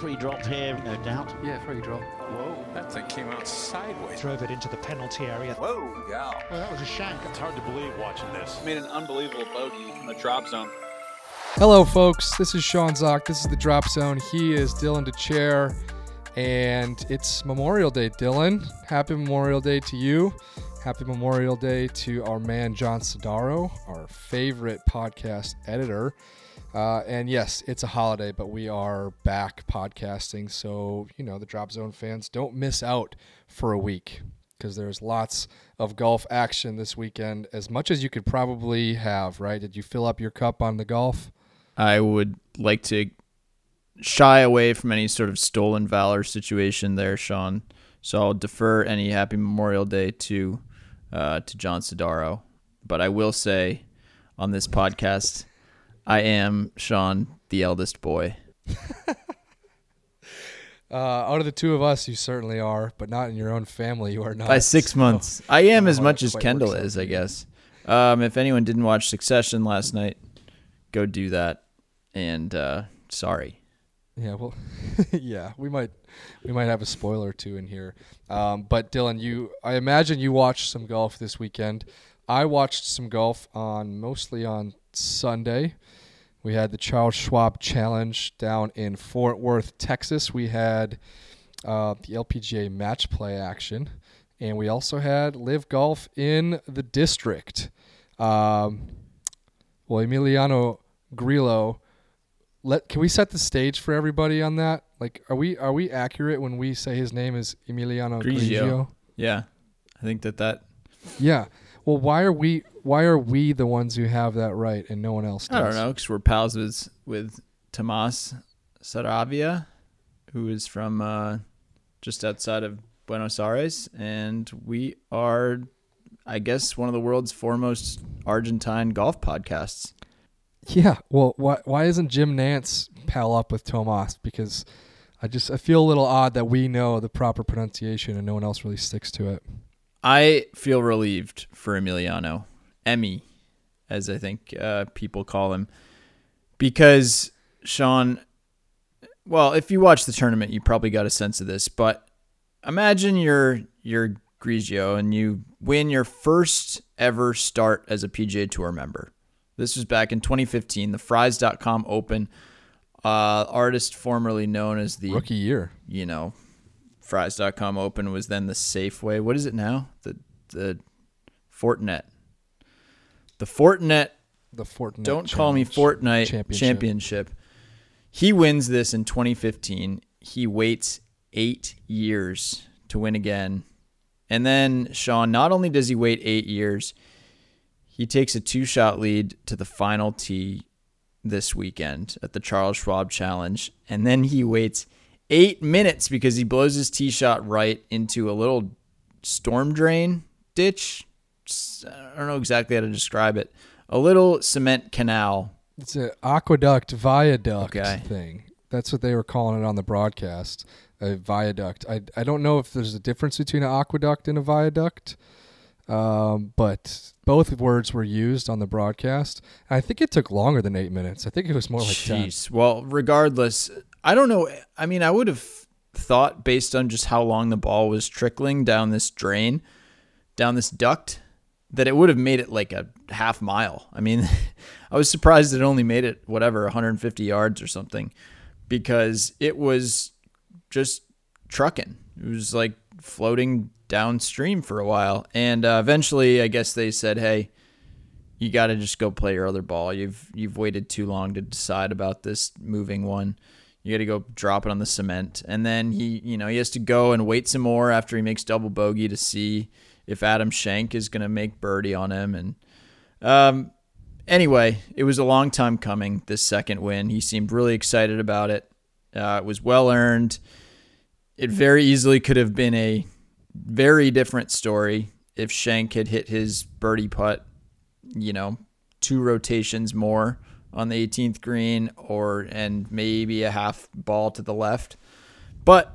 Free drop here, no doubt. Yeah, free drop. Whoa, that thing came out sideways. Drove it into the penalty area. Whoa, yeah. Oh, that was a shank. It's hard to believe watching this. Made an unbelievable bogey in the drop zone. Hello, folks. This is Sean Zak. This is the Drop Zone. He is Dylan Dethier, and it's Memorial Day. Dylan, happy Memorial Day to you. Happy Memorial Day to our man John Sidaro, our favorite podcast editor. Uh, and yes, it's a holiday, but we are back podcasting. So, you know, the Drop Zone fans don't miss out for a week because there's lots of golf action this weekend, as much as you could probably have, right? Did you fill up your cup on the golf? I would like to shy away from any sort of stolen valor situation there, Sean. So I'll defer any happy Memorial Day to uh, to John Sidaro. But I will say on this podcast, I am Sean, the eldest boy. Uh, out of the two of us, you certainly are, but not in your own family. You are not. By six So, months. I am as much as Kendall is, I guess. Um, if anyone didn't watch Succession last night, go do that. And uh, sorry. Yeah, well, yeah, we might, we might have a spoiler or two in here. Um, but Dylan, you, I imagine you watched some golf this weekend. I watched some golf on mostly on Sunday. We had the Charles Schwab Challenge down in Fort Worth, Texas. We had uh, the LPGA match play action, and we also had LIV golf in the district. Um, well, Emiliano Grillo. Let can we set the stage for everybody on that? Like, are we are we accurate when we say his name is Emiliano Grigio. Grigio? Yeah. I think that that Yeah. Well, why are we why are we the ones who have that right and no one else does? I don't know because we're pals with with Tomas Saravia, who is from uh, just outside of Buenos Aires, and we are, I guess, one of the world's foremost Argentine golf podcasts. Yeah. Well, why why isn't Jim Nantz pal up with Tomas? Because I just I feel a little odd that we know the proper pronunciation and no one else really sticks to it. I feel relieved for Emiliano, Emmy, as I think uh, people call him, because Sean. Well, if you watch the tournament, you probably got a sense of this. But imagine you're you're Grigio and you win your first ever start as a PGA Tour member. This was back in 2015, the Frys.com Open. Uh, artist formerly known as the Rookie year. you know, Frys.com open was then the Safeway. What is it now? The the Fortinet. The Fortinet The Fortnite. don't call me Fortnite Championship. championship. He wins this in 2015. He waits 8 years to win again. And then Sean not only does he wait 8 years, he takes a two-shot lead to the final tee this weekend at the Charles Schwab Challenge, and then he waits eight minutes because he blows his tee shot right into a little storm drain ditch. I don't know exactly how to describe it. A little cement canal. It's an aqueduct viaduct Okay. thing. That's what they were calling it on the broadcast. A viaduct. I I don't know if there's a difference between an aqueduct and a viaduct, um, but both words were used on the broadcast. I think it took longer than eight minutes. I think it was more like. Jeez. Well, regardless, I don't know. I mean, I would have thought based on just how long the ball was trickling down this drain, down this duct, that it would have made it like a half mile. I mean, I was surprised it only made it whatever 150 yards or something because it was just trucking. It was like floating downstream for a while, and uh, eventually, I guess they said, "Hey, you got to just go play your other ball. You've you've waited too long to decide about this moving one. You got to go drop it on the cement." And then he, you know, he has to go and wait some more after he makes double bogey to see if Adam Schenk is going to make birdie on him. And um, anyway, it was a long time coming. This second win, he seemed really excited about it. Uh, it was well earned. It very easily could have been a very different story if Schenk had hit his birdie putt you know, two rotations more on the 18th green or and maybe a half ball to the left. But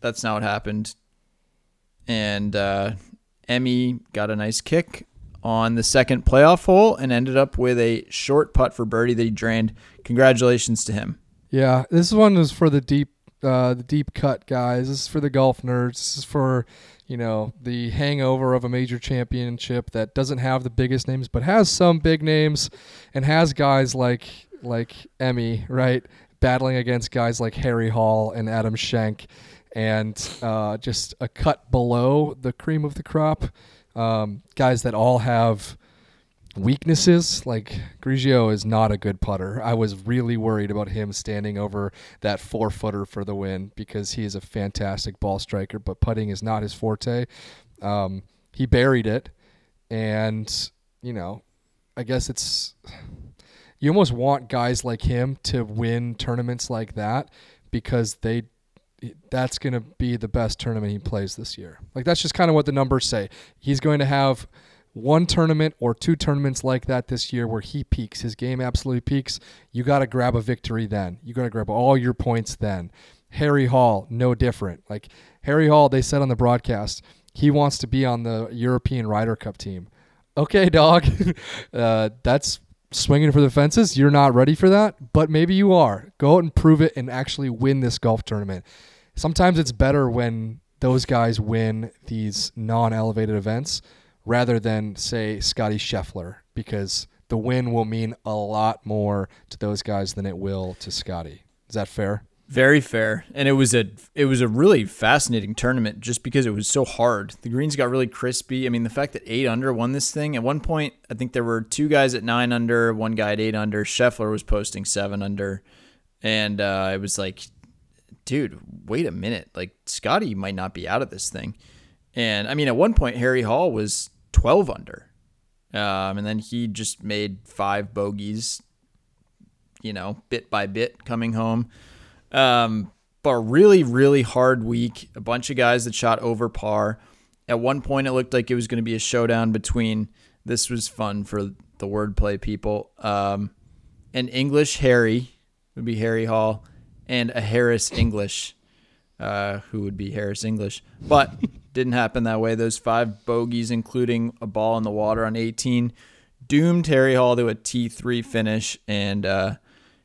that's not what happened. And uh, Emmy got a nice kick on the second playoff hole and ended up with a short putt for birdie that he drained. Congratulations to him. Yeah, this one was for the deep uh, the deep cut guys. This is for the golf nerds. This is for you know the hangover of a major championship that doesn't have the biggest names, but has some big names, and has guys like like Emmy right battling against guys like Harry Hall and Adam Schenk, and uh, just a cut below the cream of the crop. Um, guys that all have weaknesses. Like Grigio is not a good putter. I was really worried about him standing over that four footer for the win because he is a fantastic ball striker, but putting is not his forte. Um, he buried it, and you know, I guess it's you almost want guys like him to win tournaments like that because they that's going to be the best tournament he plays this year. Like that's just kind of what the numbers say. He's going to have one tournament or two tournaments like that this year where he peaks, his game absolutely peaks, you got to grab a victory then. You got to grab all your points then. Harry Hall, no different. Like Harry Hall, they said on the broadcast, he wants to be on the European Ryder Cup team. Okay, dog. uh, that's swinging for the fences. You're not ready for that, but maybe you are. Go out and prove it and actually win this golf tournament. Sometimes it's better when those guys win these non elevated events rather than say Scotty Scheffler because the win will mean a lot more to those guys than it will to Scotty. Is that fair? Very fair, and it was a it was a really fascinating tournament just because it was so hard. The greens got really crispy. I mean, the fact that eight under won this thing at one point, I think there were two guys at nine under, one guy at eight under. Scheffler was posting seven under, and uh, it was like, dude, wait a minute, like Scotty might not be out of this thing. And I mean, at one point, Harry Hall was 12 under. Um, and then he just made five bogeys, you know, bit by bit coming home. Um, but really, really hard week. A bunch of guys that shot over par. At one point, it looked like it was going to be a showdown between, this was fun for the wordplay people, um, an English Harry, would be Harry Hall, and a Harris English, uh, who would be Harris English. But didn't happen that way. Those five bogeys, including a ball in the water on 18, doomed Harry Hall to a T3 finish, and uh,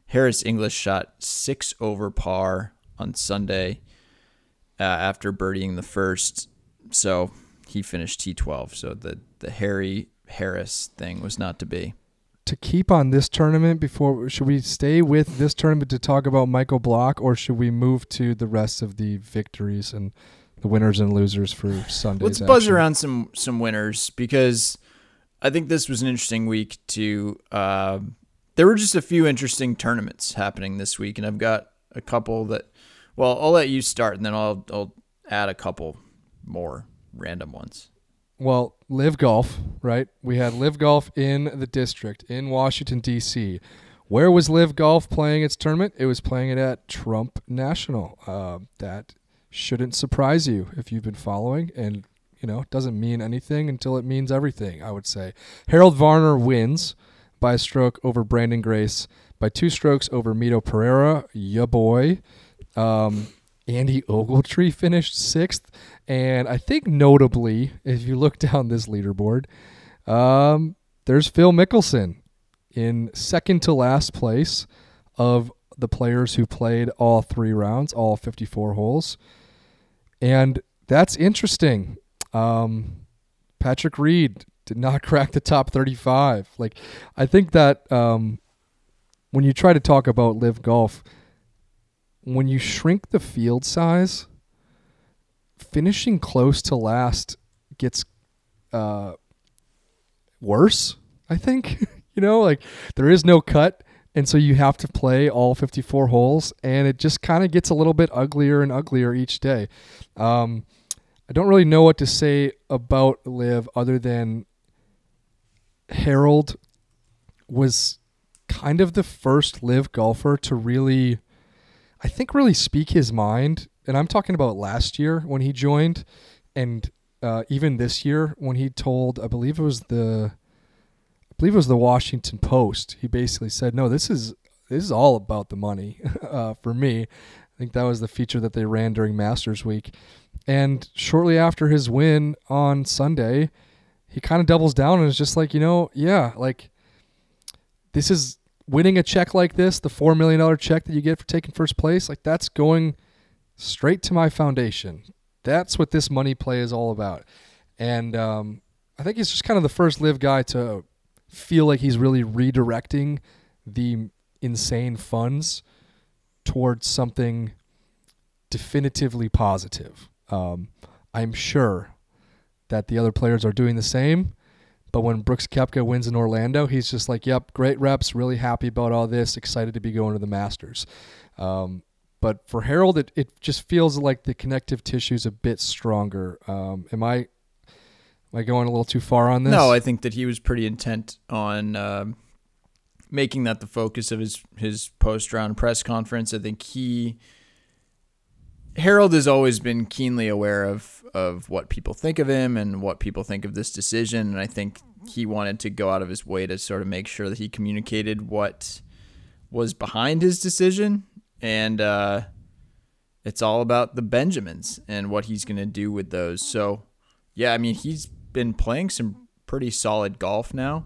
Harris English shot six over par on Sunday uh, after birdieing the first. So he finished T12. So the, the Harry Harris thing was not to be. To keep on this tournament before, should we stay with this tournament to talk about Michael Block, or should we move to the rest of the victories and the winners and losers for Sunday. Let's buzz around some some winners because I think this was an interesting week to. Uh, there were just a few interesting tournaments happening this week, and I've got a couple that. Well, I'll let you start, and then I'll I'll add a couple more random ones. Well, LIV Golf, right? We had LIV Golf in the district in Washington D.C. Where was LIV Golf playing its tournament? It was playing it at Trump National. Uh, that shouldn't surprise you if you've been following and you know, doesn't mean anything until it means everything, I would say. Harold Varner wins by a stroke over Branden Grace, by two strokes over Mito Pereira, ya boy. Um, Andy Ogletree finished sixth. And I think notably, if you look down this leaderboard, um, there's Phil Mickelson in second to last place of the players who played all three rounds, all 54 holes. And that's interesting. Um, Patrick Reed did not crack the top 35. Like, I think that um, when you try to talk about LIV golf, when you shrink the field size, finishing close to last gets uh, worse. I think you know, like there is no cut, and so you have to play all 54 holes, and it just kind of gets a little bit uglier and uglier each day. Um, I don't really know what to say about LIV other than Harold was kind of the first LIV golfer to really, I think, really speak his mind. And I'm talking about last year when he joined, and uh, even this year when he told, I believe it was the I believe it was the Washington Post. He basically said, "No, this is this is all about the money uh, for me." I think that was the feature that they ran during Masters Week. And shortly after his win on Sunday, he kind of doubles down and is just like, you know, yeah, like this is winning a check like this, the $4 million check that you get for taking first place, like that's going straight to my foundation. That's what this money play is all about. And um, I think he's just kind of the first LIV guy to feel like he's really redirecting the insane funds towards something definitively positive. Um, I'm sure that the other players are doing the same. But when Brooks Koepka wins in Orlando, he's just like, "Yep, great reps. Really happy about all this. Excited to be going to the Masters." Um, but for Harold, it, it just feels like the connective tissue is a bit stronger. Um, am I am I going a little too far on this? No, I think that he was pretty intent on um, making that the focus of his his post round press conference. I think he Harold has always been keenly aware of of what people think of him and what people think of this decision, and I think he wanted to go out of his way to sort of make sure that he communicated what was behind his decision, and uh, it's all about the Benjamins and what he's going to do with those. So, yeah, I mean, he's been playing some pretty solid golf now.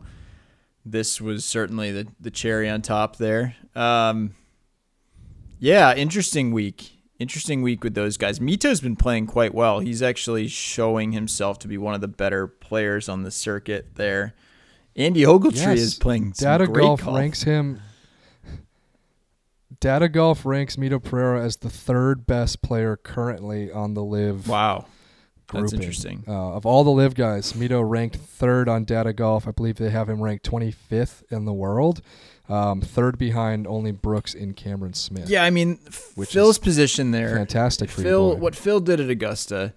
This was certainly the the cherry on top there. Um, yeah, interesting week interesting week with those guys. Mito's been playing quite well. He's actually showing himself to be one of the better players on the circuit there. Andy Ogletree Yes. is playing Data Golf golf. ranks him. Data Golf ranks Mito Pereira as the third best player currently on the LIV Wow, that's interesting. Uh, of all the LIV guys, Mito ranked third on Data Golf. I believe they have him ranked 25th in the world, um, third behind only Brooks and Cameron Smith. Yeah, I mean Which Phil's position there. fantastic for Phil, what Phil did at Augusta,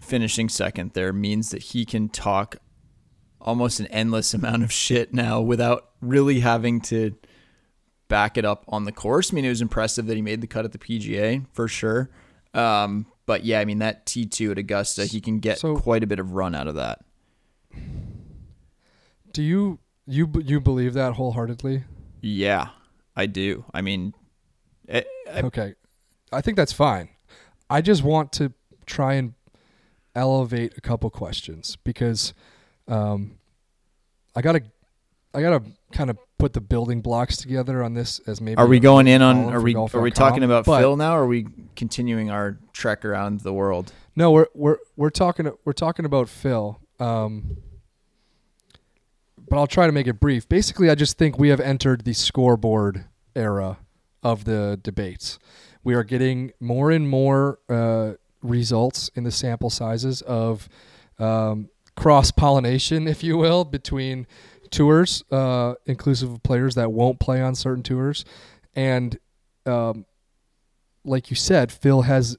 finishing second there, means that he can talk almost an endless amount of shit now without really having to back it up on the course. I mean, it was impressive that he made the cut at the PGA for sure. Um, but yeah, I mean that T two at Augusta, he can get So- quite a bit of run out of that. Do you you b- you believe that wholeheartedly? Yeah, I do. I mean, eh, I, Okay. I think that's fine. I just want to try and elevate a couple questions because um, I gotta I gotta kind of put the building blocks together on this as maybe are we going in on? Are we are we talking about but- Phil now? or Are we continuing our trek around the world? No, we're we're we're talking we're talking about Phil. Um, but I'll try to make it brief. Basically, I just think we have entered the scoreboard era of the debates. We are getting more and more uh, results in the sample sizes of um, cross pollination, if you will, between tours, uh, inclusive of players that won't play on certain tours, and um, like you said, Phil has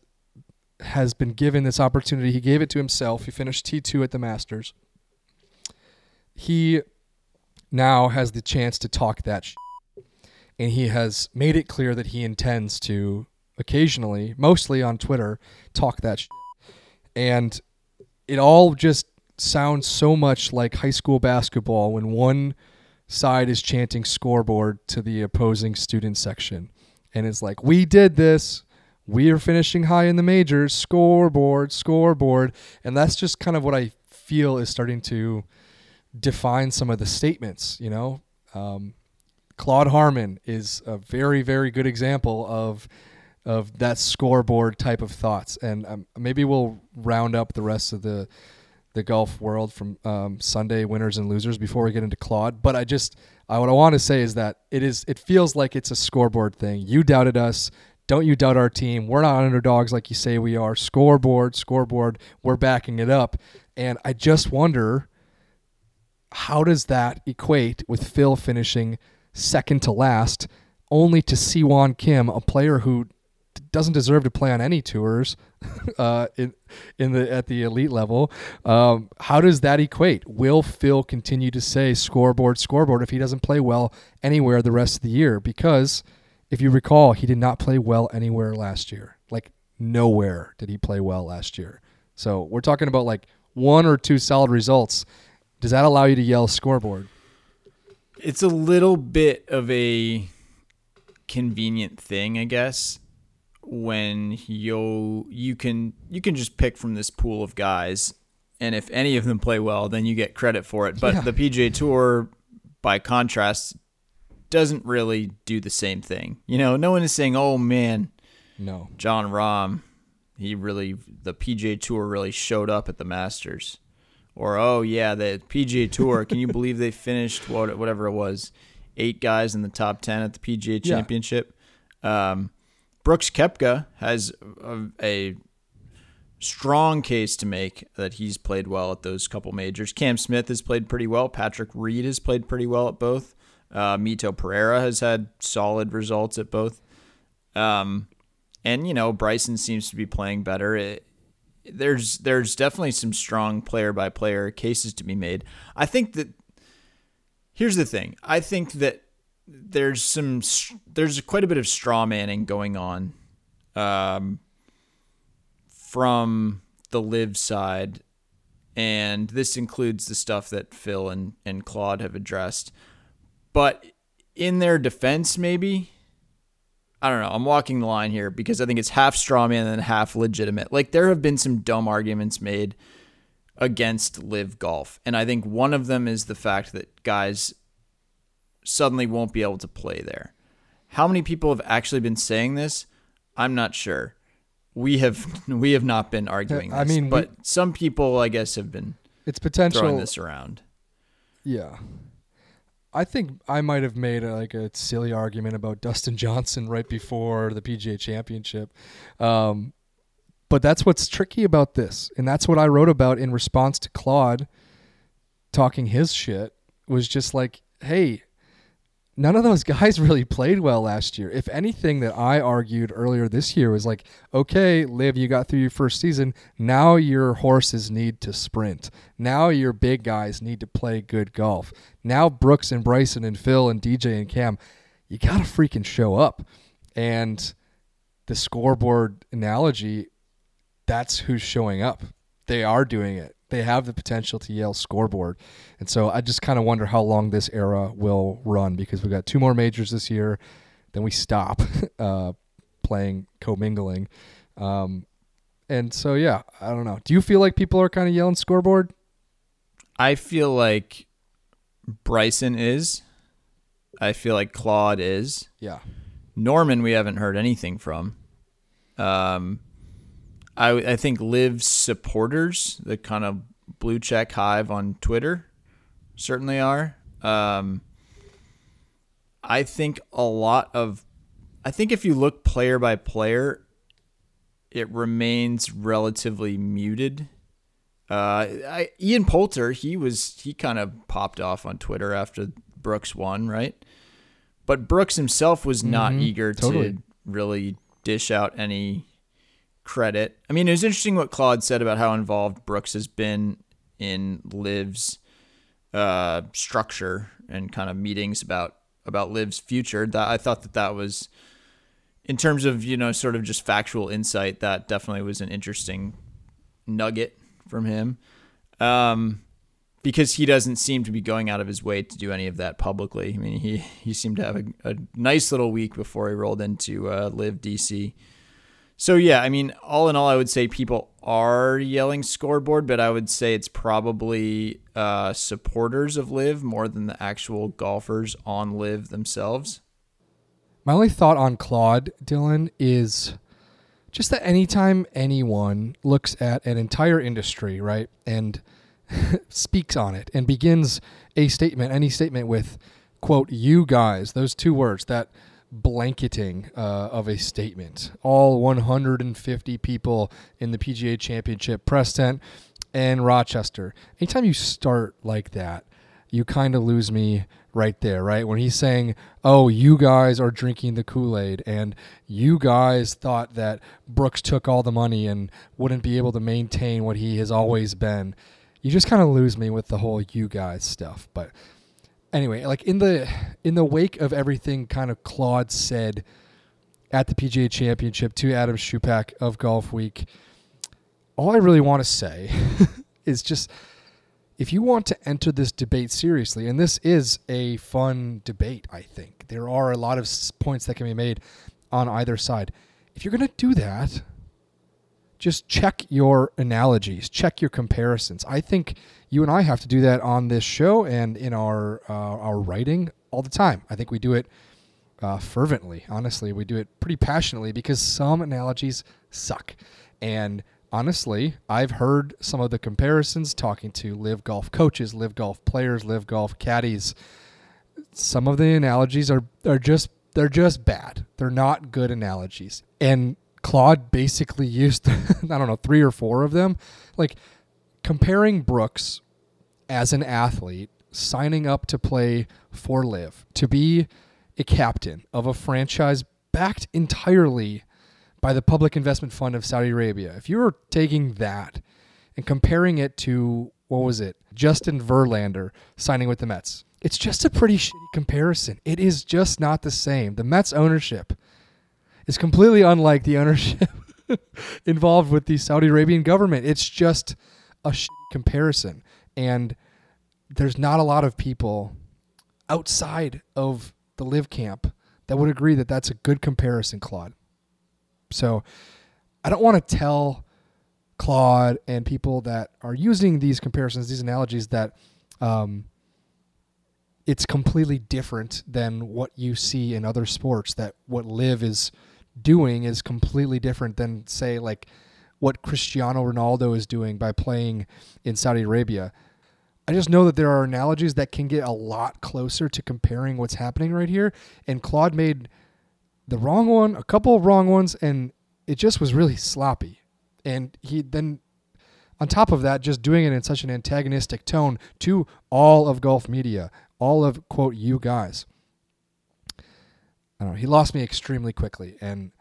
has been given this opportunity. He gave it to himself. He finished T2 at the Masters. He now has the chance to talk that sh- and he has made it clear that he intends to occasionally, mostly on Twitter, talk that sh- and it all just sounds so much like high school basketball when one side is chanting scoreboard to the opposing student section and it's like we did this. We are finishing high in the majors. Scoreboard scoreboard. And that's just kind of what i feel is starting to define some of the statements you know um, claude harmon is a very very good example of of that scoreboard type of thoughts and um, maybe we'll round up the rest of the the golf world from um, Sunday winners and losers before we get into Claude. But I just I, what I want to say is that it is it feels like it's a scoreboard thing. You doubted us. Don't you doubt our team? We're not underdogs like you say we are. Scoreboard, scoreboard. We're backing it up. And I just wonder how does that equate with Phil finishing second to last, only to Sihwan Kim, a player who doesn't deserve to play on any tours uh, in in the at the elite level. Um, how does that equate? Will Phil continue to say scoreboard, scoreboard if he doesn't play well anywhere the rest of the year? Because if you recall, he did not play well anywhere last year. Like nowhere did he play well last year. So we're talking about like one or two solid results. Does that allow you to yell scoreboard? It's a little bit of a convenient thing, I guess, when you you can you can just pick from this pool of guys, and if any of them play well, then you get credit for it. But Yeah. the PGA Tour, by contrast, doesn't really do the same thing. You know, no one is saying, "Oh man, No. Jon Rahm, he really the PGA Tour really showed up at the Masters. Or oh yeah, the PGA Tour. Can you believe they finished what whatever it was, eight guys in the top ten at the PGA Yeah. Championship? Um, Brooks Koepka has a, a strong case to make that he's played well at those couple majors. Cam Smith has played pretty well. Patrick Reed has played pretty well at both. Uh, Mito Pereira has had solid results at both. Um, and you know Bryson seems to be playing better. It, there's there's definitely some strong player by player cases to be made. I think that here's the thing. I think that there's some there's quite a bit of straw manning going on um, from the LIV side, and this includes the stuff that Phil and and Claude have addressed. But in their defense, maybe I don't know. I'm walking the line here because I think it's half straw man and half legitimate. Like there have been some dumb arguments made against LIV golf, and I think one of them is the fact that guys suddenly won't be able to play there. How many people have actually been saying this? I'm not sure. We have we have not been arguing I this, mean, we- but some people I guess have been It's potential. throwing this around. Yeah. I think I might have made a, like a silly argument about Dustin Johnson right before the PGA Championship. Um, but that's what's tricky about this. And that's what I wrote about in response to Claude talking his shit was just like, hey, none of those guys really played well last year. If anything that I argued earlier this year was like, okay, Liv, you got through your first season. Now your horses need to sprint. Now your big guys need to play good golf. Now Brooks and Bryson and Phil and DJ and Cam, you got to freaking show up. And the scoreboard analogy, that's who's showing up. They are doing it. They have the potential to yell scoreboard. And so I just kind of wonder how long this era will run because we've got two more majors this year. Then we stop uh, playing commingling. Um, and so, yeah, I don't know. Do you feel like people are kind of yelling scoreboard? I feel like Bryson is. I feel like Claude is. Yeah. Norman, we haven't heard anything from. Um, I I think Liv's supporters, the kind of blue check hive on Twitter, certainly are. Um, I think a lot of, I think if you look player by player, it remains relatively muted. Uh, I, Ian Poulter, he was he kind of popped off on Twitter after Brooks won, right? But Brooks himself was not Mhm, eager totally. to really dish out any credit. I mean, it was interesting what Claude said about how involved Brooks has been in Liv's uh, structure and kind of meetings about about Liv's future. That I thought that that was, in terms of you know, sort of just factual insight, that definitely was an interesting nugget from him. Um, because he doesn't seem to be going out of his way to do any of that publicly. I mean, he he seemed to have a, a nice little week before he rolled into uh, LIV DC. So yeah, I mean, all in all, I would say people are yelling scoreboard, but I would say it's probably uh, supporters of LIV more than the actual golfers on LIV themselves. My only thought on Claude, Dylan, is just that anytime anyone looks at an entire industry, right, and speaks on it and begins a statement, any statement with, quote, you guys, those two words, that blanketing uh, of a statement, all 150 people in the PGA Championship press tent and Rochester. Anytime you start like that, you kind of lose me right there, right? When he's saying, "Oh, you guys are drinking the Kool-Aid and you guys thought that Brooks took all the money and wouldn't be able to maintain what he has always been." You just kind of lose me with the whole you guys stuff. But anyway, like in the in the wake of everything kind of Claude said at the PGA Championship to Adam Schupak of Golf Week, all I really want to say is just if you want to enter this debate seriously, and this is a fun debate, I think there are a lot of points that can be made on either side. If you're going to do that, just check your analogies, check your comparisons. I think you and I have to do that on this show and in our uh, our writing all the time. I think we do it uh, fervently. Honestly, we do it pretty passionately because some analogies suck. And honestly, I've heard some of the comparisons talking to LIV golf coaches, LIV golf players, LIV golf caddies. Some of the analogies are are just they're just bad. They're not good analogies. And Claude basically used I don't know, 3 or 4 of them. Like comparing Brooks as an athlete signing up to play for LIV, to be a captain of a franchise backed entirely by the Public Investment Fund of Saudi Arabia. If you were taking that and comparing it to what was it? Justin Verlander signing with the Mets. It's just a pretty shitty comparison. It is just not the same. The Mets ownership is completely unlike the ownership involved with the Saudi Arabian government. It's just a comparison. And there's not a lot of people outside of the LIV camp that would agree that that's a good comparison, Claude. So I don't want to tell Claude and people that are using these comparisons, these analogies, that um, it's completely different than what you see in other sports. That what LIV is doing is completely different than, say, like what Cristiano Ronaldo is doing by playing in Saudi Arabia. I just know that there are analogies that can get a lot closer to comparing what's happening right here. And Claude made the wrong one, a couple of wrong ones, and it just was really sloppy. And he then, on top of that, just doing it in such an antagonistic tone to all of golf media, all of, quote, you guys. I don't know. He lost me extremely quickly. And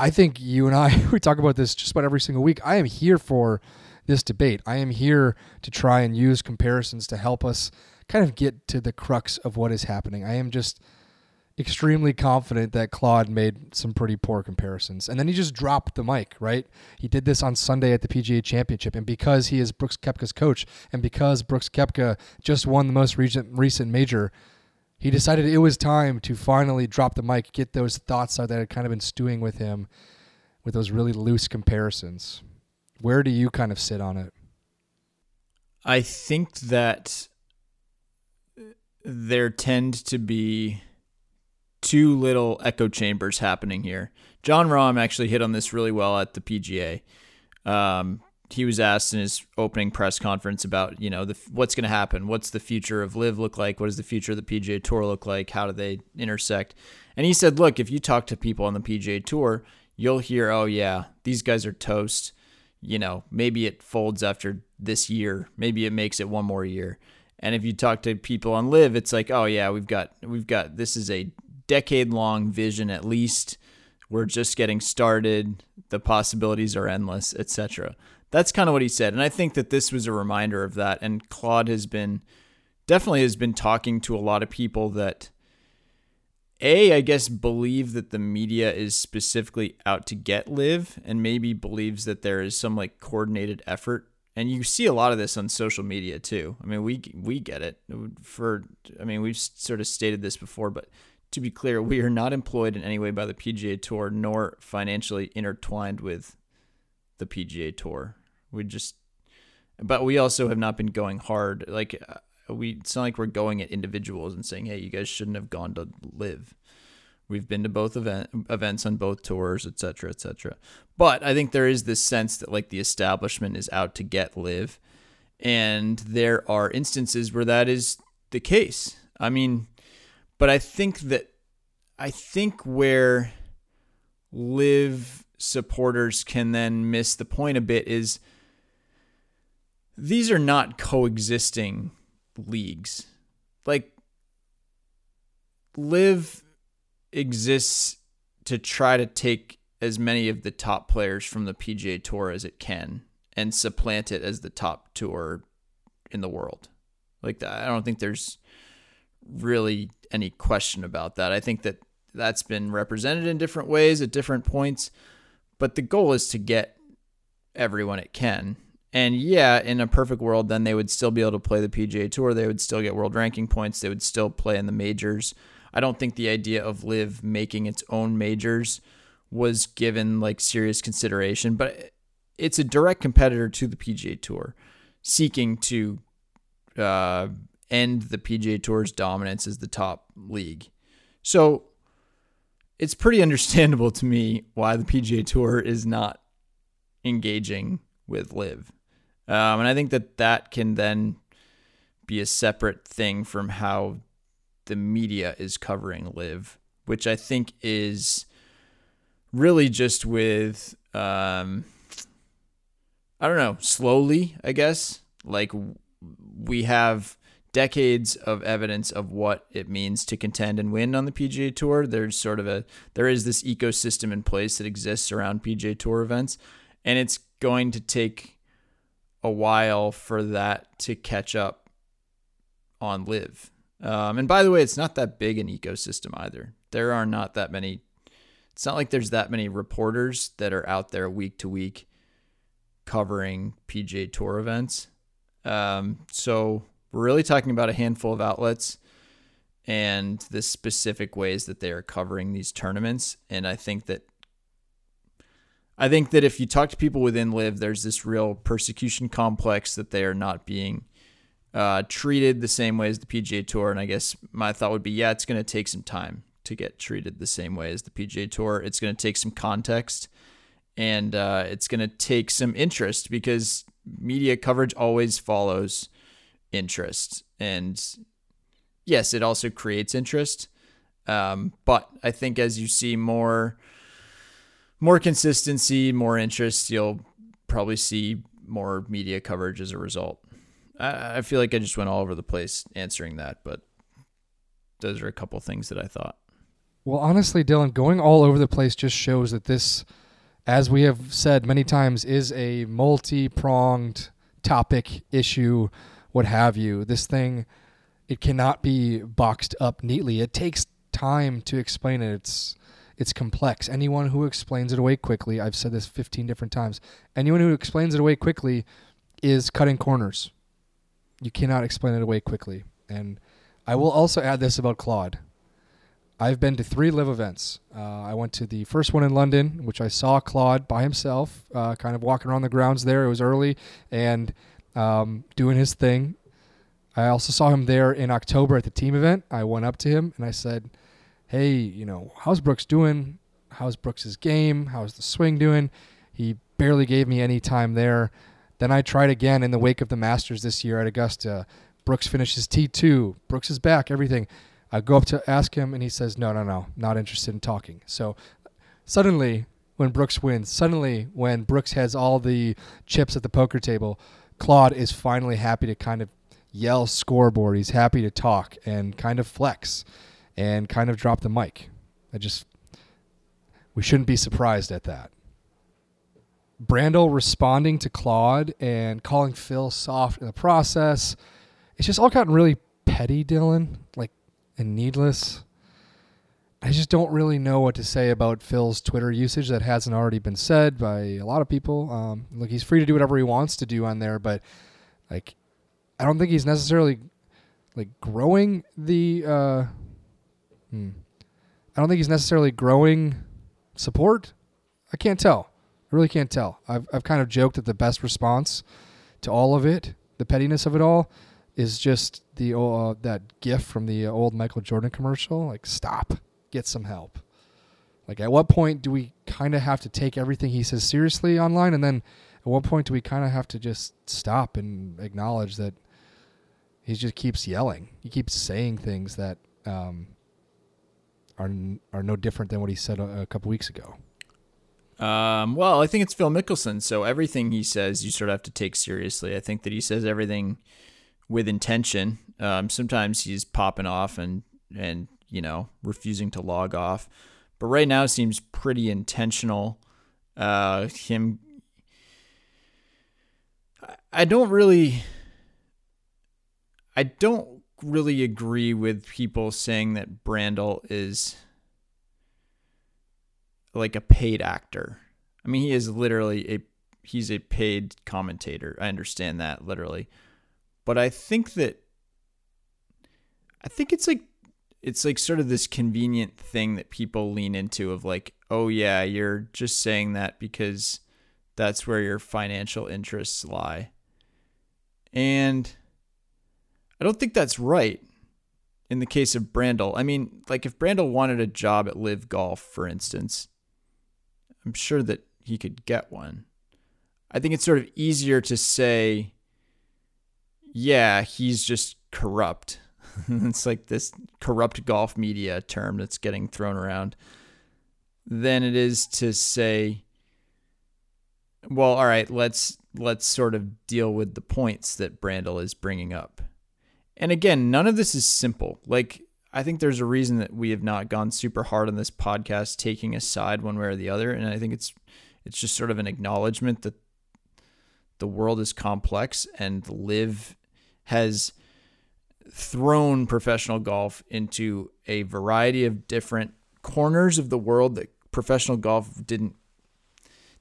I think you and I, we talk about this just about every single week. I am here for this debate. I am here to try and use comparisons to help us kind of get to the crux of what is happening. I am just extremely confident that Claude made some pretty poor comparisons. And then he just dropped the mic, right? He did this on Sunday at the PGA Championship. And because he is Brooks Koepka's coach, and because Brooks Koepka just won the most recent, recent major, he decided it was time to finally drop the mic, get those thoughts out that had kind of been stewing with him with those really loose comparisons. Where do you kind of sit on it? I think that there tend to be two little echo chambers happening here. Jon Rahm actually hit on this really well at the PGA. Um, he was asked in his opening press conference about you know the, what's going to happen, what's the future of LIV look like, what does the future of the PGA Tour look like, how do they intersect, and he said, look, if you talk to people on the PGA Tour, you'll hear, oh yeah, these guys are toast you know, maybe it folds after this year. Maybe it makes it one more year. And if you talk to people on LIV, it's like, oh yeah, we've got we've got this is a decade long vision at least. We're just getting started. The possibilities are endless, etc. That's kind of what he said. And I think that this was a reminder of that. And Claude has been definitely has been talking to a lot of people that a, I guess, believe that the media is specifically out to get LIV and maybe believes that there is some like coordinated effort. And you see a lot of this on social media too. I mean, we we get it. For I mean, we've sort of stated this before, but to be clear, we are not employed in any way by the PGA Tour nor financially intertwined with the PGA Tour. We just but we also have not been going hard. Like uh, we it's not like we're going at individuals and saying, "Hey, you guys shouldn't have gone to LIV." We've been to both event, events on both tours, etc., etc. But I think there is this sense that like the establishment is out to get LIV, and there are instances where that is the case. I mean, but I think that I think where LIV supporters can then miss the point a bit is these are not coexisting leagues. Like LIV exists to try to take as many of the top players from the PGA Tour as it can and supplant it as the top tour in the world. Like I don't think there's really any question about that. I think that that's been represented in different ways at different points, but the goal is to get everyone it can and yeah, in a perfect world, then they would still be able to play the PGA Tour. They would still get world ranking points. They would still play in the majors. I don't think the idea of LIV making its own majors was given like serious consideration, but it's a direct competitor to the PGA Tour, seeking to uh, end the PGA Tour's dominance as the top league. So it's pretty understandable to me why the PGA Tour is not engaging with LIV, um, and I think that that can then be a separate thing from how the media is covering LIV, which I think is really just with um, I don't know, slowly, I guess. Like we have decades of evidence of what it means to contend and win on the PGA Tour. There's sort of a there is this ecosystem in place that exists around PGA Tour events, and it's going to take a while for that to catch up on LIV. Um, and by the way, it's not that big an ecosystem either. There are not that many. It's not like there's that many reporters that are out there week to week covering PGA Tour events. Um, so we're really talking about a handful of outlets and the specific ways that they are covering these tournaments. And I think that I think that if you talk to people within LIV, there's this real persecution complex that they are not being uh, treated the same way as the PGA Tour. And I guess my thought would be, yeah, it's going to take some time to get treated the same way as the PGA Tour. It's going to take some context and uh, it's going to take some interest because media coverage always follows interest. And yes, it also creates interest. Um, but I think as you see more more consistency, more interest, you'll probably see more media coverage as a result. I, I feel like I just went all over the place answering that, but those are a couple things that I thought. Well, honestly, Dylan, going all over the place just shows that this, as we have said many times, is a multi pronged topic, issue, what have you. This thing, it cannot be boxed up neatly. It takes time to explain it. It's it's complex. Anyone who explains it away quickly, I've said this 15 different times. Anyone who explains it away quickly is cutting corners. You cannot explain it away quickly. And I will also add this about Claude. I've been to three LIV events. Uh, I went to the first one in London, which I saw Claude by himself, uh, kind of walking around the grounds there. It was early and um, doing his thing. I also saw him there in October at the team event. I went up to him and I said, Hey, you know, how's Brooks doing? How's Brooks's game? How's the swing doing? He barely gave me any time there. Then I tried again in the wake of the Masters this year at Augusta. Brooks finishes T2. Brooks is back, everything. I go up to ask him, and he says, No, no, no, not interested in talking. So suddenly, when Brooks wins, suddenly, when Brooks has all the chips at the poker table, Claude is finally happy to kind of yell scoreboard. He's happy to talk and kind of flex and kind of dropped the mic. I just, we shouldn't be surprised at that. Brandel responding to Claude and calling Phil soft in the process. It's just all gotten really petty, Dylan, like, and needless. I just don't really know what to say about Phil's Twitter usage that hasn't already been said by a lot of people. Um, look, he's free to do whatever he wants to do on there, but like, I don't think he's necessarily like growing the. Uh, hmm. I don't think he's necessarily growing support. I can't tell. I really can't tell. I've I've kind of joked that the best response to all of it, the pettiness of it all, is just the uh, that gif from the old Michael Jordan commercial. Like, stop, get some help. Like, at what point do we kind of have to take everything he says seriously online, and then at what point do we kind of have to just stop and acknowledge that he just keeps yelling, he keeps saying things that um, are are no different than what he said a, a couple weeks ago. Um, well, I think it's Phil Mickelson, so everything he says you sort of have to take seriously. I think that he says everything with intention. Um, sometimes he's popping off and and you know refusing to log off, but right now seems pretty intentional. Uh, him, I don't really, I don't really agree with people saying that Brandel is like a paid actor. I mean, he is literally a he's a paid commentator. I understand that literally. But I think that I think it's like it's like sort of this convenient thing that people lean into of like, "Oh yeah, you're just saying that because that's where your financial interests lie." And I don't think that's right. in the case of Brandel, I mean, like if Brandel wanted a job at LIV Golf, for instance, I'm sure that he could get one. I think it's sort of easier to say, yeah, he's just corrupt. it's like this corrupt golf media term that's getting thrown around than it is to say, well, all right, let's let's sort of deal with the points that Brandel is bringing up. And again, none of this is simple. Like I think there's a reason that we have not gone super hard on this podcast taking a side one way or the other, and I think it's it's just sort of an acknowledgement that the world is complex and LIV has thrown professional golf into a variety of different corners of the world that professional golf didn't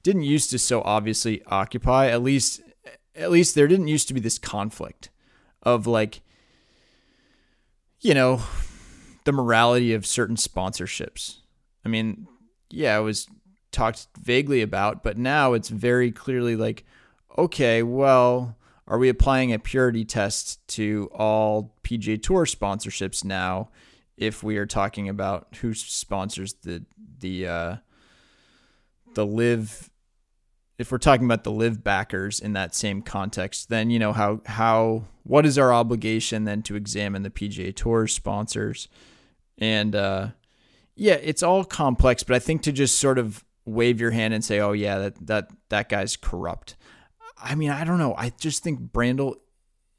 didn't used to so obviously occupy at least at least there didn't used to be this conflict of like you know the morality of certain sponsorships. I mean yeah it was talked vaguely about but now it's very clearly like okay well are we applying a purity test to all PGA Tour sponsorships now if we are talking about who sponsors the the uh, the LIV if we're talking about the LIV backers in that same context then you know how how what is our obligation then to examine the PGA Tour sponsors and uh, yeah it's all complex but I think to just sort of wave your hand and say oh yeah that that that guy's corrupt I mean, I don't know. I just think Brandel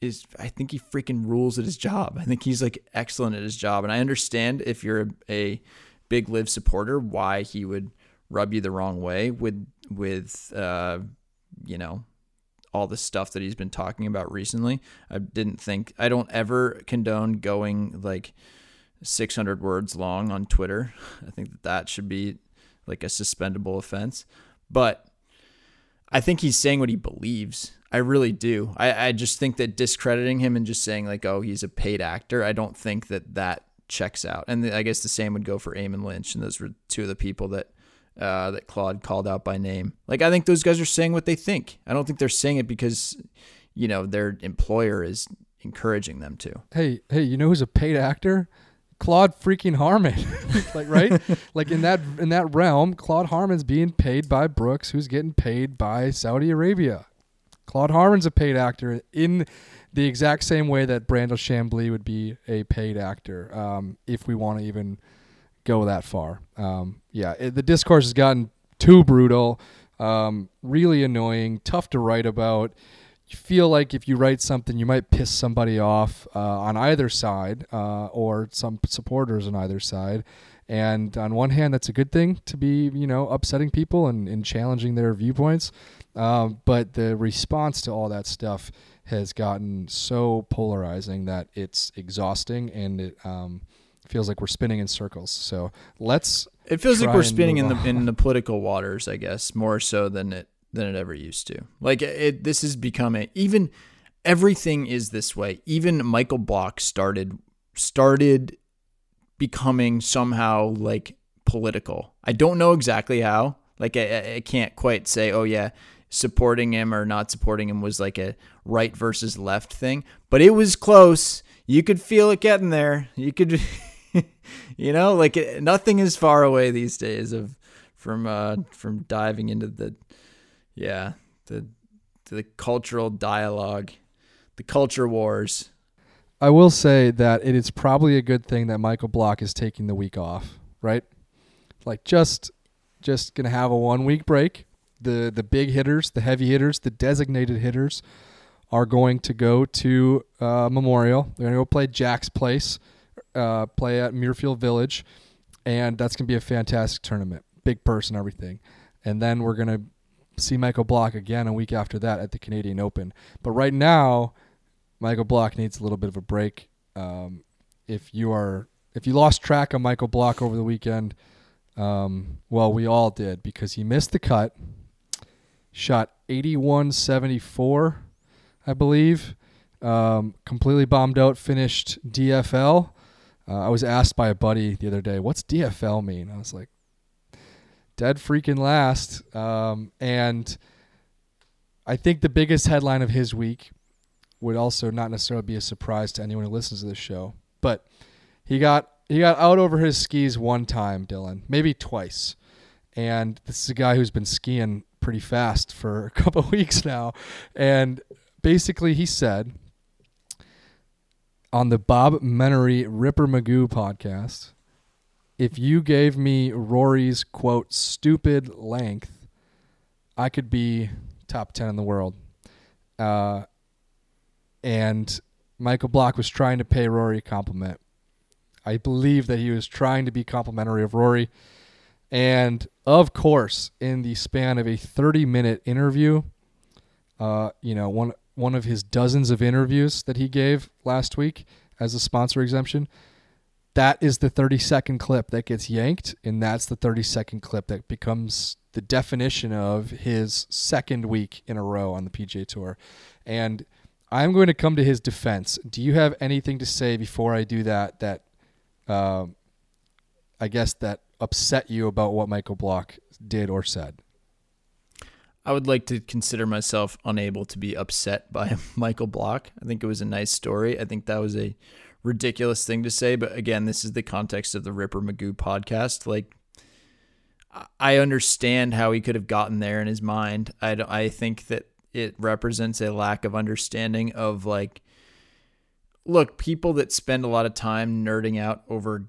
is I think he freaking rules at his job. I think he's like excellent at his job. And I understand if you're a, a big LIV supporter why he would rub you the wrong way with with uh you know all the stuff that he's been talking about recently. I didn't think I don't ever condone going like 600 words long on Twitter. I think that that should be like a suspendable offense. But I think he's saying what he believes. I really do. I, I just think that discrediting him and just saying like, oh, he's a paid actor, I don't think that that checks out. And I guess the same would go for Eamon Lynch, and those were two of the people that uh, that Claude called out by name. Like I think those guys are saying what they think. I don't think they're saying it because you know their employer is encouraging them to. Hey, hey, you know who's a paid actor? Claude freaking Harmon. like right? like in that in that realm, Claude Harmon's being paid by Brooks, who's getting paid by Saudi Arabia. Claude Harmon's a paid actor in the exact same way that Brandel Chamblee would be a paid actor, um, if we want to even go that far. Um, yeah, it, the discourse has gotten too brutal, um, really annoying, tough to write about you feel like if you write something, you might piss somebody off uh, on either side uh, or some supporters on either side. And on one hand, that's a good thing to be, you know, upsetting people and, and challenging their viewpoints. Um, but the response to all that stuff has gotten so polarizing that it's exhausting and it um, feels like we're spinning in circles. So let's. It feels like we're spinning in on. the in the political waters, I guess, more so than it than it ever used to. Like it, this has become a even everything is this way. Even Michael Block started started becoming somehow like political. I don't know exactly how. Like I, I can't quite say, oh yeah, supporting him or not supporting him was like a right versus left thing, but it was close. You could feel it getting there. You could, you know, like nothing is far away these days of from uh from diving into the yeah, the the cultural dialogue, the culture wars. I will say that it is probably a good thing that Michael Block is taking the week off, right? Like just just gonna have a one week break. The the big hitters, the heavy hitters, the designated hitters are going to go to uh, Memorial. They're gonna go play Jack's Place, uh, play at Muirfield Village, and that's gonna be a fantastic tournament. Big purse and everything. And then we're gonna see Michael Block again a week after that at the Canadian Open. But right now, Michael Block needs a little bit of a break. Um, if you are if you lost track of Michael Block over the weekend, um, well, we all did because he missed the cut, shot 81-74, I believe, um, completely bombed out, finished DFL. Uh, I was asked by a buddy the other day, "What's DFL mean?" I was like, dead freaking last. Um, and I think the biggest headline of his week would also not necessarily be a surprise to anyone who listens to this show, but he got he got out over his skis one time, Dylan, maybe twice. And this is a guy who's been skiing pretty fast for a couple weeks now. And basically, he said on the Bob Menery Ripper Magoo podcast, if you gave me Rory's quote stupid length, I could be top 10 in the world. Uh, and Michael Block was trying to pay Rory a compliment. I believe that he was trying to be complimentary of Rory. And of course, in the span of a 30 minute interview, uh, you know, one one of his dozens of interviews that he gave last week as a sponsor exemption, that is the 30 second clip that gets yanked, and that's the 30 second clip that becomes the definition of his second week in a row on the PGA Tour. And I'm going to come to his defense. Do you have anything to say before I do that? That, uh, I guess that upset you about what Michael Block did or said. I would like to consider myself unable to be upset by Michael Block. I think it was a nice story. I think that was a ridiculous thing to say, but again, this is the context of the Ripper Magoo podcast. Like, I understand how he could have gotten there in his mind. I, I think that it represents a lack of understanding of like, look, people that spend a lot of time nerding out over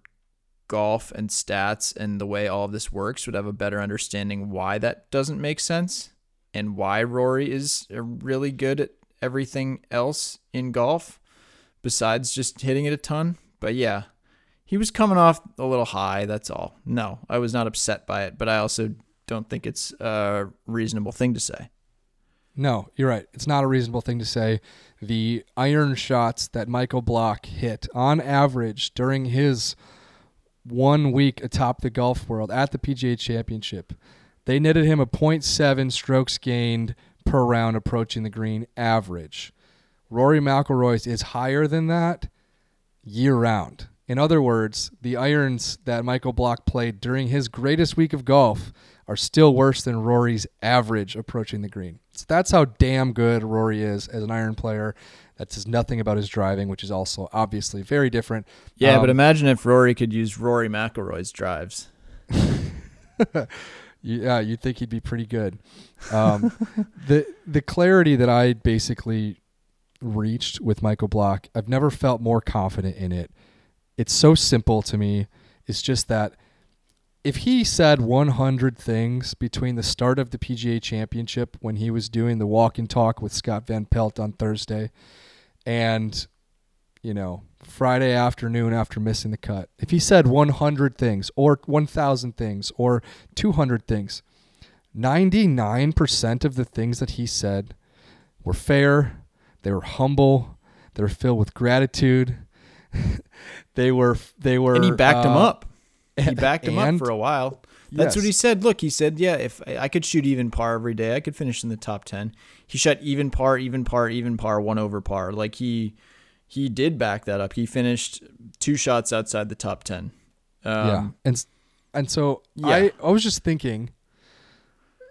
golf and stats and the way all of this works would have a better understanding why that doesn't make sense and why Rory is really good at everything else in golf besides just hitting it a ton. But yeah, he was coming off a little high. That's all. No, I was not upset by it, but I also don't think it's a reasonable thing to say. No, you're right. It's not a reasonable thing to say. The iron shots that Michael Block hit on average during his one week atop the golf world at the PGA Championship, they netted him a 0.7 strokes gained per round approaching the green average. Rory McIlroy's is higher than that year round. In other words, the irons that Michael Block played during his greatest week of golf are still worse than Rory's average approaching the green. So that's how damn good Rory is as an iron player. That says nothing about his driving, which is also obviously very different. Yeah, Um, but imagine if Rory could use Rory McIlroy's drives. yeah, you'd think he'd be pretty good. Um, the the clarity that I basically reached with Michael Block, I've never felt more confident in it. It's so simple to me. It's just that if he said 100 things between the start of the PGA Championship when he was doing the walk and talk with Scott Van Pelt on Thursday and you know, Friday afternoon after missing the cut. If he said 100 things or 1,000 things or 200 things, 99% of the things that he said were fair, they were humble, they were filled with gratitude. they were they were And he backed him uh, up. He backed him up for a while. That's what he said. Look, he said, yeah, if I I could shoot even par every day, I could finish in the top 10. He shot even par, even par, even par, one over par. Like he he did back that up. He finished two shots outside the top 10. Um, yeah. And and so yeah. I I was just thinking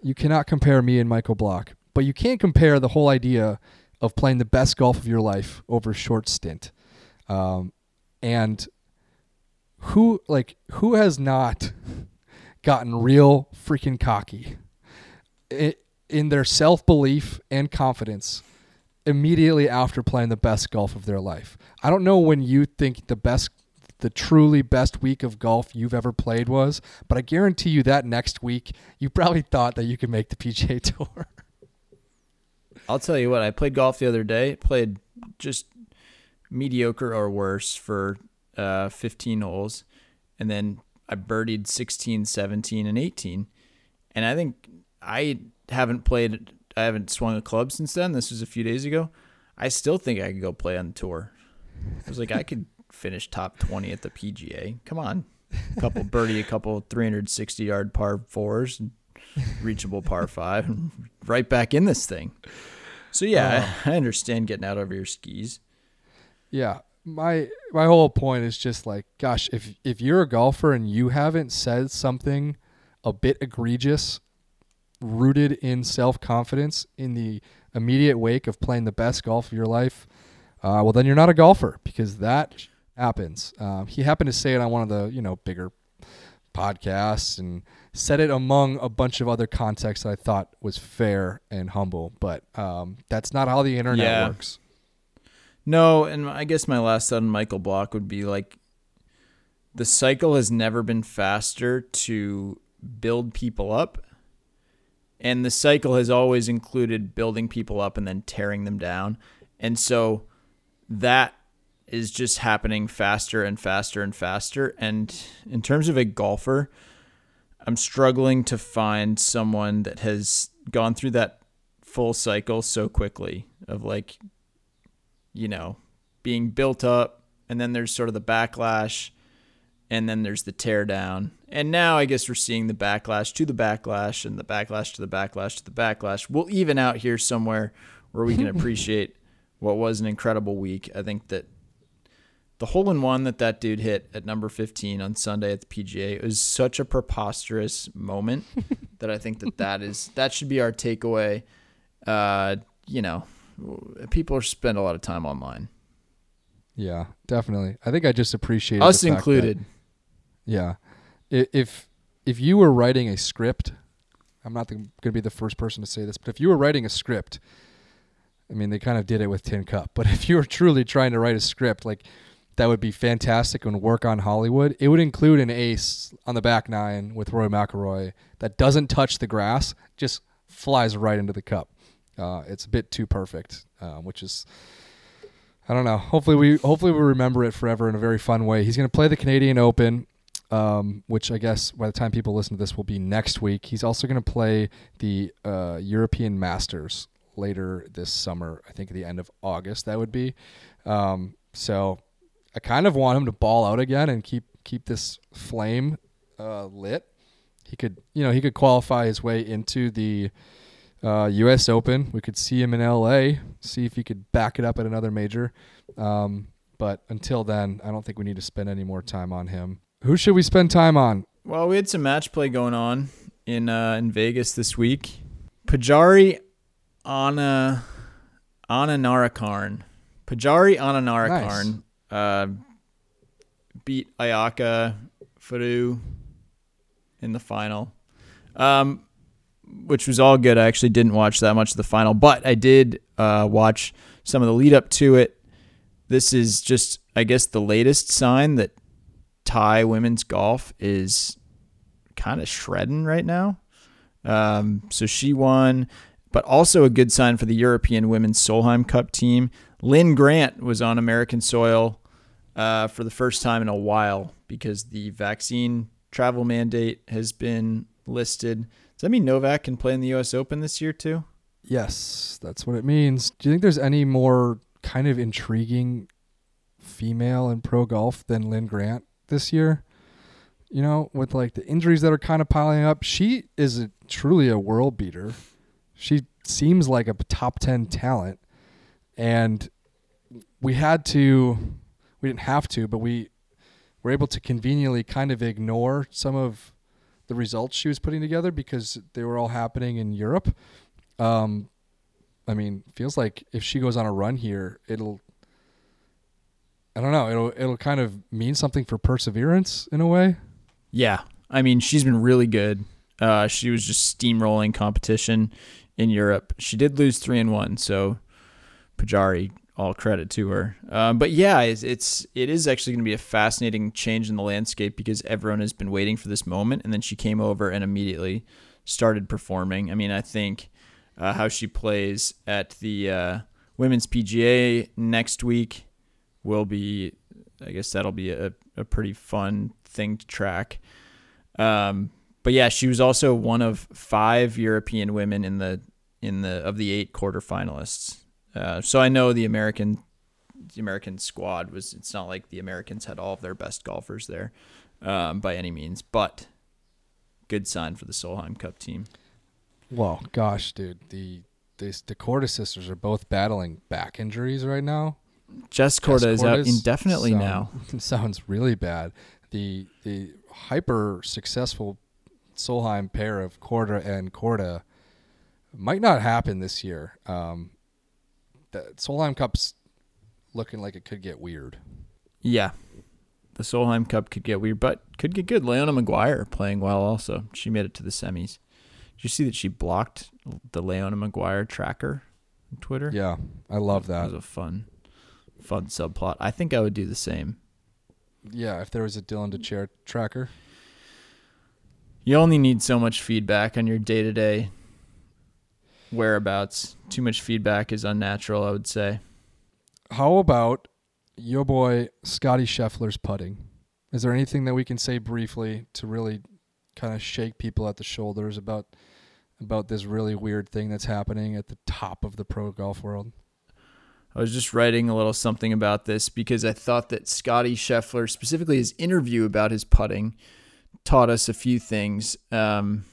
you cannot compare me and Michael Block, but you can't compare the whole idea of playing the best golf of your life over a short stint. Um, and who like who has not gotten real freaking cocky in their self-belief and confidence immediately after playing the best golf of their life. I don't know when you think the best the truly best week of golf you've ever played was, but I guarantee you that next week you probably thought that you could make the PGA Tour. I'll tell you what, I played golf the other day, played just mediocre or worse for uh, 15 holes, and then I birdied 16, 17, and 18. And I think I haven't played, I haven't swung a club since then. This was a few days ago. I still think I could go play on the tour. I was like, I could finish top 20 at the PGA. Come on. A couple birdie, a couple 360 yard par fours, reachable par five, and right back in this thing. So yeah, uh, I, I understand getting out of your skis. Yeah, my my whole point is just like, gosh, if if you're a golfer and you haven't said something a bit egregious, rooted in self confidence in the immediate wake of playing the best golf of your life, uh, well, then you're not a golfer because that happens. Um, he happened to say it on one of the you know bigger podcasts and said it among a bunch of other contexts that I thought was fair and humble. But um, that's not how the internet Yeah. works. No, and I guess my last thought on Michael Block would be like the cycle has never been faster to build people up. And the cycle has always included building people up and then tearing them down. And so that is just happening faster and faster and faster. And in terms of a golfer, I'm struggling to find someone that has gone through that full cycle so quickly of like you know, being built up, and then there's sort of the backlash, and then there's the teardown. And now I guess we're seeing the backlash to the backlash, and the backlash to the backlash to the backlash. We'll even out here somewhere where we can appreciate what was an incredible week. I think that the hole in one that that dude hit at number 15 on Sunday at the PGA was such a preposterous moment that I think that that is that should be our takeaway. Uh, you know, people spend a lot of time online, Yeah, definitely. I think I just appreciate us fact that- included. Yeah, if if you were writing a script, I'm not going to be the first person to say this, but if you were writing a script, I mean, they kind of did it with Tin Cup, but if you were truly trying to write a script, like that would be fantastic and work on Hollywood. It would include an ace on the back nine with Rory McIlroy that doesn't touch the grass, just flies right into the cup. Uh, it's a bit too perfect, uh, which is I don't know. Hopefully we hopefully we remember it forever in a very fun way. He's going to play the Canadian Open, um, which I guess by the time people listen to this will be next week. He's also going to play the uh, European Masters later this summer. I think at the end of August that would be. Um, so I kind of want him to ball out again and keep keep this flame uh, lit. He could you know he could qualify his way into the uh, U.S. Open. We could see him in L.A. See if he could back it up at another major. Um, but until then, I don't think we need to spend any more time on him. Who should we spend time on? Well, we had some match play going on in uh, in Vegas this week. Pajaree Anna Anannarukarn. Pajaree Anannarukarn uh, beat Ayaka Furue in the final. Um, which was all good. I actually didn't watch that much of the final, but I did uh, watch some of the lead up to it. This is just, I guess, the latest sign that Thai women's golf is kind of shredding right now. Um, so she won, but also a good sign for the European Women's Solheim Cup team. Linn Grant was on American soil uh, for the first time in a while because the vaccine travel mandate has been listed. Does that mean Novak can play in the U.S. Open this year too? Yes, that's what it means. Do you think there's any more kind of intriguing female in pro golf than Linn Grant this year? You know, with like the injuries that are kind of piling up, she is a, truly a world beater. She seems like a top 10 talent. And we had to, we didn't have to, but we were able to conveniently kind of ignore some of the results she was putting together because they were all happening in Europe. Um, I mean, feels like if she goes on a run here, it'll. I don't know. It'll it'll kind of mean something for perseverance in a way. Yeah, I mean she's been really good. Uh, she was just steamrolling competition in Europe. She did lose three and one, so Pajaree, all credit to her. Um, but yeah, it's, it's it is actually going to be a fascinating change in the landscape because everyone has been waiting for this moment, and then she came over and immediately started performing. I mean, I think uh, how she plays at the uh, women's PGA next week will be, I guess that'll be a, a pretty fun thing to track. Um, but yeah, she was also one of five European women in the in the of the eight quarterfinalists. Uh, so I know the American the American squad was. It's not like the Americans had all of their best golfers there um, by any means, but good sign for the Solheim Cup team. Well, gosh, dude, the the the Korda sisters are both battling back injuries right now. Jess Korda is out indefinitely sound- now. Sounds really bad. The the hyper successful Solheim pair of Korda and Korda might not happen this year. Um, the Solheim Cup's looking like it could get weird. Yeah, the Solheim Cup could get weird, but could get good. Leona Maguire playing well also. She made it to the semis. Did you see that she blocked the Leona Maguire tracker on Twitter? Yeah, I love That that. was a fun, fun subplot. I think I would do the same. Yeah, if there was a Dylan Dethier tracker. You only need so much feedback on your day to day whereabouts. Too much feedback is unnatural, I would say. How about your boy Scotty Scheffler's putting? Is there anything that we can say briefly to really kind of shake people at the shoulders about about this really weird thing that's happening at the top of the pro golf world? I was just writing a little something about this because I thought that Scotty Scheffler, specifically his interview about his putting, taught us a few things. Um,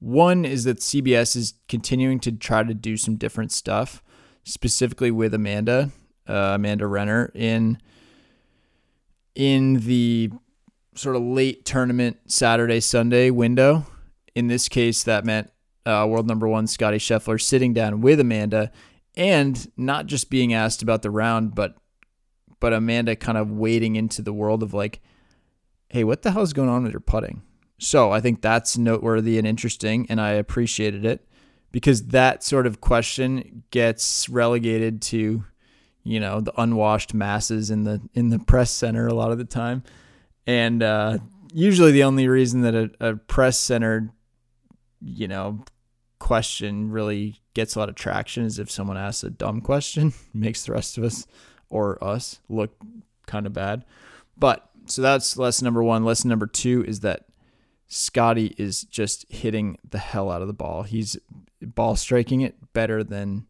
one is that CBS is continuing to try to do some different stuff, specifically with Amanda, uh, Amanda Renner in in the sort of late tournament Saturday Sunday window. In this case, that meant uh, world number one Scotty Scheffler sitting down with Amanda and not just being asked about the round, but but Amanda kind of wading into the world of like, hey, what the hell is going on with your putting? So I think that's noteworthy and interesting, and I appreciated it because that sort of question gets relegated to, you know, the unwashed masses in the in the press center a lot of the time, and uh, usually the only reason that a, a press center, you know, question really gets a lot of traction is if someone asks a dumb question, makes the rest of us or us look kind of bad. But so that's lesson number one. Lesson number two is that Scotty is just hitting the hell out of the ball. He's ball striking it better than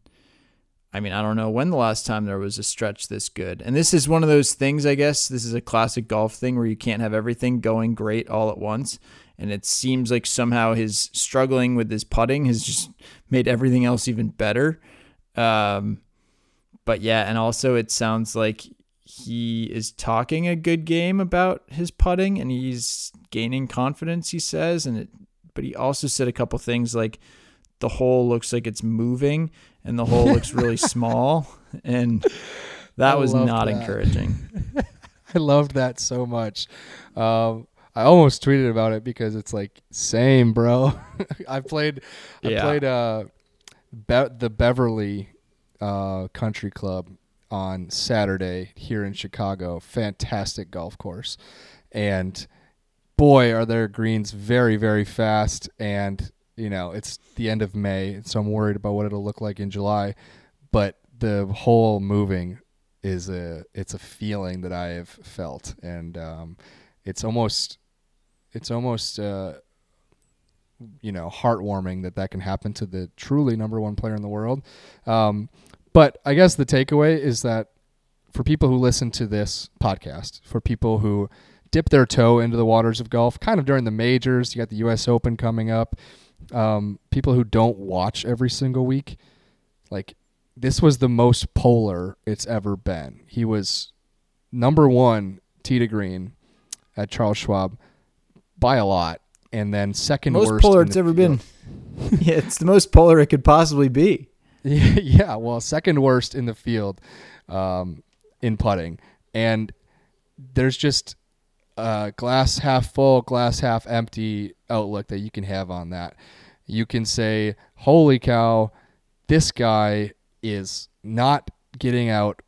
I mean, I don't know when the last time there was a stretch this good. And this is one of those things, I guess. This is a classic golf thing where you can't have everything going great all at once. And it seems like somehow his struggling with his putting has just made everything else even better. Um, but yeah, and also it sounds like he is talking a good game about his putting and he's gaining confidence, he says. And it, but he also said a couple things like the hole looks like it's moving and the hole looks really small. And that I was not that. encouraging. I loved that so much. Um, I almost tweeted about it because it's like same, bro. I played, I played uh, Be- the Beverly uh, Country Club on Saturday here in Chicago. Fantastic golf course, and boy, are their greens very, very fast. And you know, it's the end of May, so I'm worried about what it'll look like in July. But the whole moving is a it's a feeling that I have felt, and um, it's almost it's almost uh, you know heartwarming that that can happen to the truly number one player in the world. Um, but I guess the takeaway is that for people who listen to this podcast, for people who dip their toe into the waters of golf, kind of during the majors, you got the U.S. Open coming up. Um, people who don't watch every single week, like this was the most polar it's ever been. He was number one tee to green at Charles Schwab by a lot, and then second most worst polar it's ever field. been. yeah, it's the most polar it could possibly be. Yeah, yeah, well, second worst in the field um, in putting, and there's just a glass half full, glass half empty outlook that you can have on that. You can say, "Holy cow, this guy is not getting out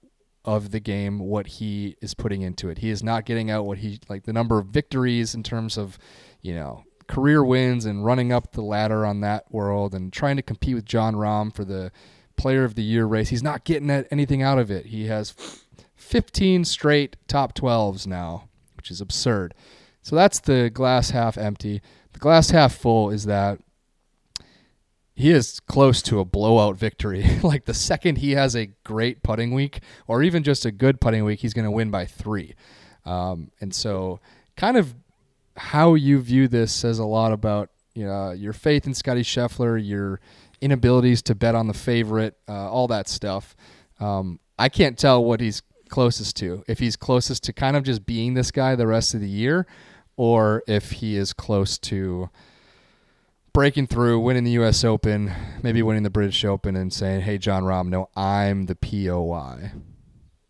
of the game what he is putting into it. He is not getting out what he like the number of victories in terms of, you know, career wins and running up the ladder on that world and trying to compete with Jon Rahm for the player of the year race. He's not getting anything out of it. He has 15 straight top 12s now, which is absurd. So that's the glass half empty. The glass half full is that he is close to a blowout victory. like the second he has a great putting week, or even just a good putting week, he's going to win by three. Um, and so, kind of how you view this says a lot about you know, your faith in Scotty Scheffler, your inabilities to bet on the favorite, uh, all that stuff. Um, I can't tell what he's closest to. If he's closest to kind of just being this guy the rest of the year, or if he is close to breaking through, winning the U.S. Open, maybe winning the British Open, and saying, "Hey, Jon Rahm, no, I'm the POY."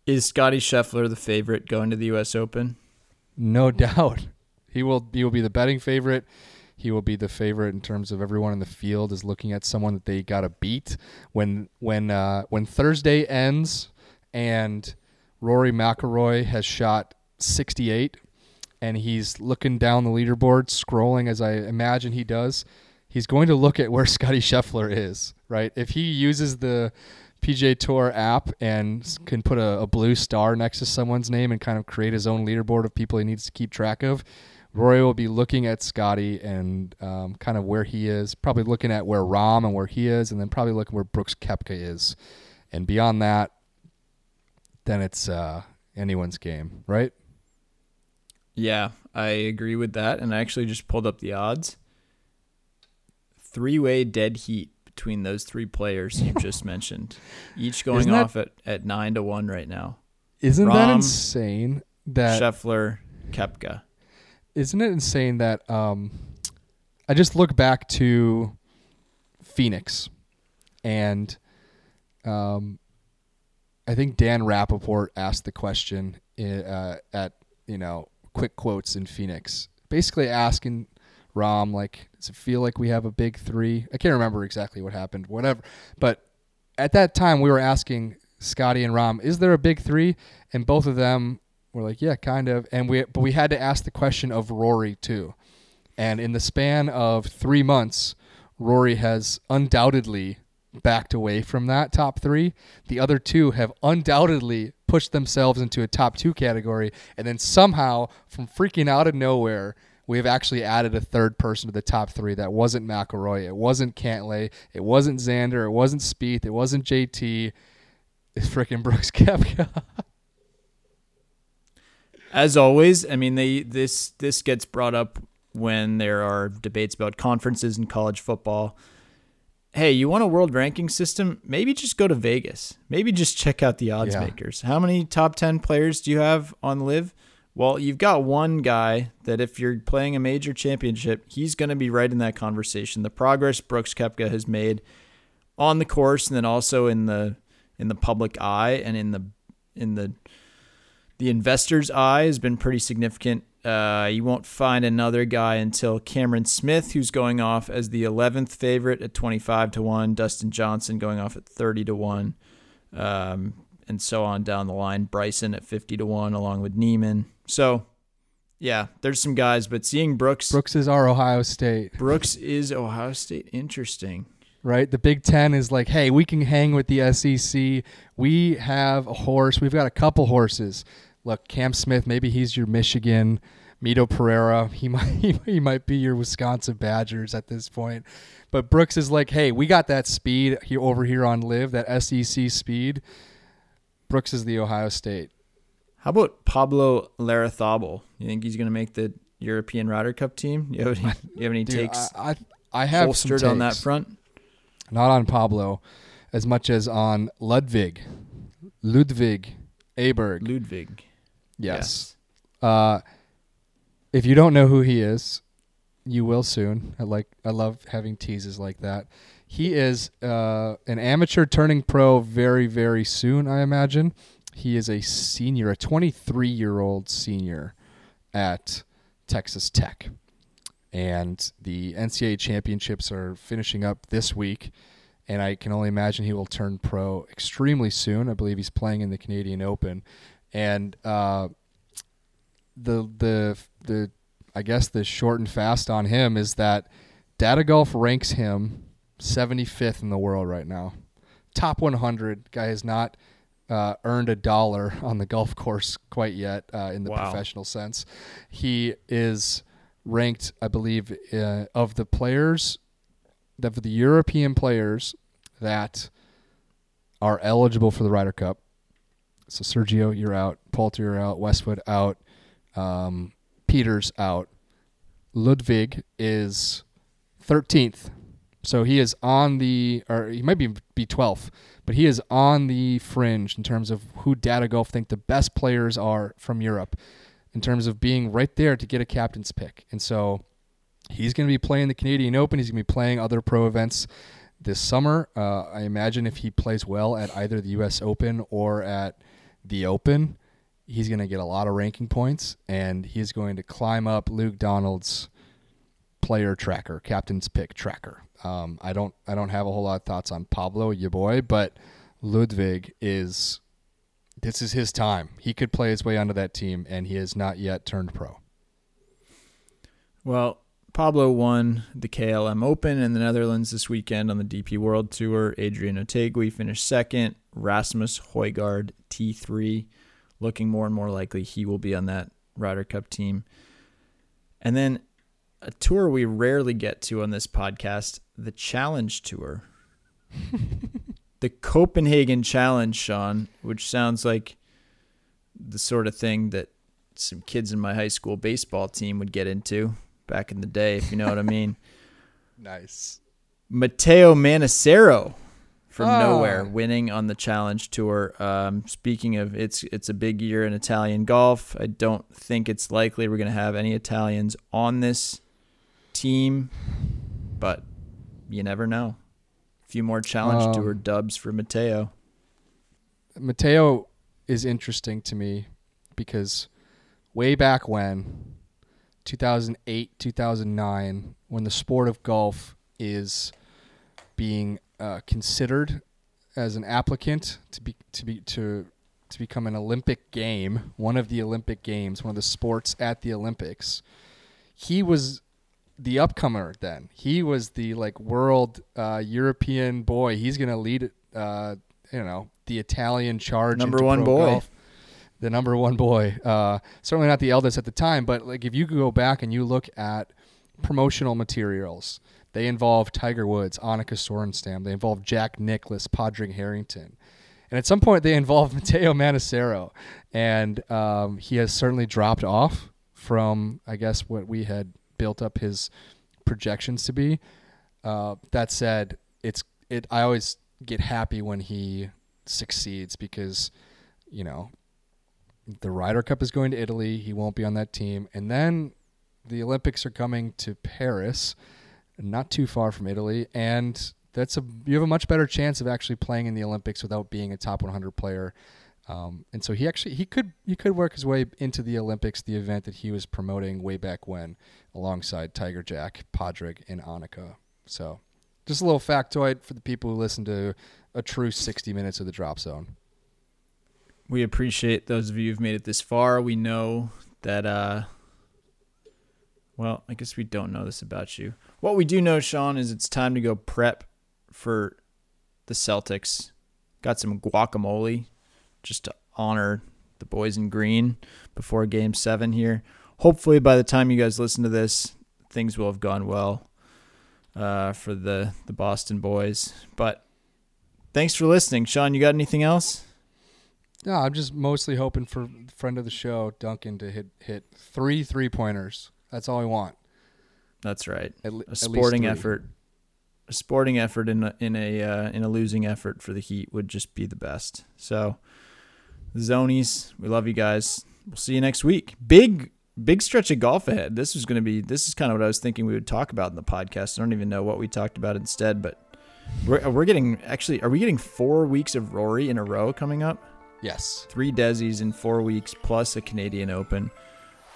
Is Scotty Scheffler the favorite going to the U.S. Open? no doubt. He will he will be the betting favorite. He will be the favorite in terms of everyone in the field is looking at someone that they got to beat when when uh, when Thursday ends and Rory McIlroy has shot 68 and he's looking down the leaderboard scrolling as I imagine he does. He's going to look at where Scotty Scheffler is, right? If he uses the PGA Tour app and can put a, a blue star next to someone's name and kind of create his own leaderboard of people he needs to keep track of, Rory will be looking at Scotty and um, kind of where he is, probably looking at where Rahm and where he is, and then probably looking where Brooks Koepka is. And beyond that, then it's uh, anyone's game, right? Yeah, I agree with that. And I actually just pulled up the odds. Three way dead heat between those three players you just mentioned, each going that- off at, at nine to one right now. Isn't that insane? That Scheffler, Koepka. isn't it insane that um, I just look back to Phoenix and um, I think Dan Rappaport asked the question uh, at you know quick quotes in Phoenix, basically asking Rahm like, does it feel like we have a big three? I can't remember exactly what happened, whatever. But at that time, we were asking Scotty and Rahm, is there a big three? And both of them were like, yeah, kind of. And we but we had to ask the question of Rory too. And in the span of three months, Rory has undoubtedly backed away from that top three. The other two have undoubtedly pushed themselves into a top two category. And then somehow, from freaking out of nowhere, we have actually added a third person to the top three. That wasn't McIlroy. It wasn't Cantlay. It wasn't Xander. It wasn't Spieth. It wasn't JT. It's freaking Brooks Koepka. As always, I mean they this this gets brought up when there are debates about conferences in college football. Hey, you want a world ranking system? Maybe just go to Vegas. Maybe just check out the odds Yeah. makers. How many top 10 players do you have on LIV? Well, you've got one guy that if you're playing a major championship, he's going to be right in that conversation. The progress Brooks Koepka has made on the course and then also in the in the public eye and in the in the the investor's eye has been pretty significant. Uh, you won't find another guy until Cameron Smith, who's going off as the 11th favorite at 25 to 1, Dustin Johnson going off at 30 to 1, um, and so on down the line. Bryson at 50 to 1, along with Niemann. So, yeah, there's some guys, but seeing Brooks, Brooks is our Ohio State. Brooks is Ohio State. Interesting. right? The Big Ten is like, hey, we can hang with the SEC. We have a horse. We've got a couple horses. Look, Cam Smith, maybe he's your Michigan. Mito Pereira, he might he, might be your Wisconsin Badgers at this point. But Brooks is like, hey, we got that speed here over here on LIV, that SEC speed. Brooks is the Ohio State. How about Pablo Larrazabal? You think he's going to make the European Ryder Cup team? You have any, you have any Dude, takes I, I I have some holstered on that front? not on Pablo, as much as on Ludvig, Ludvig Aberg. Ludvig. Yes. Uh, if you don't know who he is, you will soon. I like. I love having teases like that. He is uh, an amateur turning pro very, very soon. I imagine. He is a senior, a 23 year old senior at Texas Tech, and the NCAA championships are finishing up this week. And I can only imagine he will turn pro extremely soon. I believe he's playing in the Canadian Open, and uh, the the the I guess the short and fast on him is that Data Golf ranks him 75th in the world right now. Top 100 guy has not uh, earned a dollar on the golf course quite yet uh, in the Wow. professional sense. He is ranked, I believe, uh, of the players, of the European players that are eligible for the Ryder Cup. So Sergio, you're out. Poulter, you're out. Westwood out. Um, Peters out. Ludvig is 13th. So he is on the, or he might be be 12th, but he is on the fringe in terms of who Data Golf think the best players are from Europe, in terms of being right there to get a captain's pick. And so he's going to be playing the Canadian Open. He's going to be playing other pro events this summer. Uh, I imagine if he plays well at either the U.S. Open or at the Open, he's going to get a lot of ranking points, and he's going to climb up Luke Donald's player tracker, captain's pick tracker. Um, I don't I don't have a whole lot of thoughts on Pablo, your boy, but Ludvig is this is his time. He could play his way onto that team, and he has not yet turned pro. Well, Pablo won the KLM Open in the Netherlands this weekend on the DP World Tour. Adrian Otaegui finished second. Rasmus Højgaard T3, looking more and more likely he will be on that Ryder Cup team. And then a tour we rarely get to on this podcast, the Challenge Tour. the Copenhagen Challenge, Sean, which sounds like the sort of thing that some kids in my high school baseball team would get into back in the day, if you know what I mean. Nice. Matteo Manassero from Oh. nowhere, winning on the Challenge Tour. Um, speaking of, it's it's a big year in Italian golf. I don't think it's likely we're going to have any Italians on this team, but you never know. A few more Challenge Um, Tour dubs for Matteo. Mateo is interesting to me because way back when 2008 2009 when the sport of golf is being uh, considered as an applicant to be to be to to become an Olympic game, one of the Olympic games, one of the sports at the Olympics. He was the upcomer then. He was the like world uh, European boy. He's going to lead uh, you know, the Italian charge Number one boy. golf. The number one boy. Uh, certainly not the eldest at the time, but like if you go back and you look at promotional materials, they involve Tiger Woods, Annika Sorenstam. They involve Jack Nicklaus, Padraig Harrington. And at some point, they involve Matteo Manassero. And um, he has certainly dropped off from, I guess, what we had built up his projections to be. Uh, that said, it's it. I always get happy when he succeeds because, you know, the Ryder Cup is going to Italy. He won't be on that team, and then the Olympics are coming to Paris, not too far from Italy, and that's a you have a much better chance of actually playing in the Olympics without being a top 100 player. Um, and so he actually he could he could work his way into the Olympics, the event that he was promoting way back when, alongside Tiger Jack, Padraig, and Annika. So, just a little factoid for the people who listen to a true 60 minutes of the drop zone. We appreciate those of you who've made it this far. We know that, uh, well, I guess we don't know this about you. What we do know, Sean, is it's time to go prep for the Celtics. Got some guacamole just to honor the boys in green before game seven here. Hopefully, by the time you guys listen to this, things will have gone well uh, for the, the Boston boys. But thanks for listening. Sean, you got anything else? No, I'm just mostly hoping for friend of the show, Duncan, to hit hit three three pointers. That's all I want. That's right. At, a sporting effort a sporting effort in a in a uh, in a losing effort for the Heat would just be the best. So, Zonies, we love you guys. We'll see you next week. Big big stretch of golf ahead. This is going to be this is kind of what I was thinking we would talk about in the podcast. I don't even know what we talked about instead, but we're we're getting actually are we getting 4 weeks of Rory in a row coming up? Yes. Three Desi's in 4 weeks plus a Canadian Open.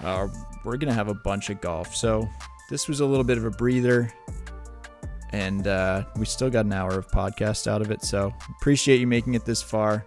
Uh, we're going to have a bunch of golf. So, this was a little bit of a breather and uh, we still got an hour of podcast out of it. So appreciate you making it this far.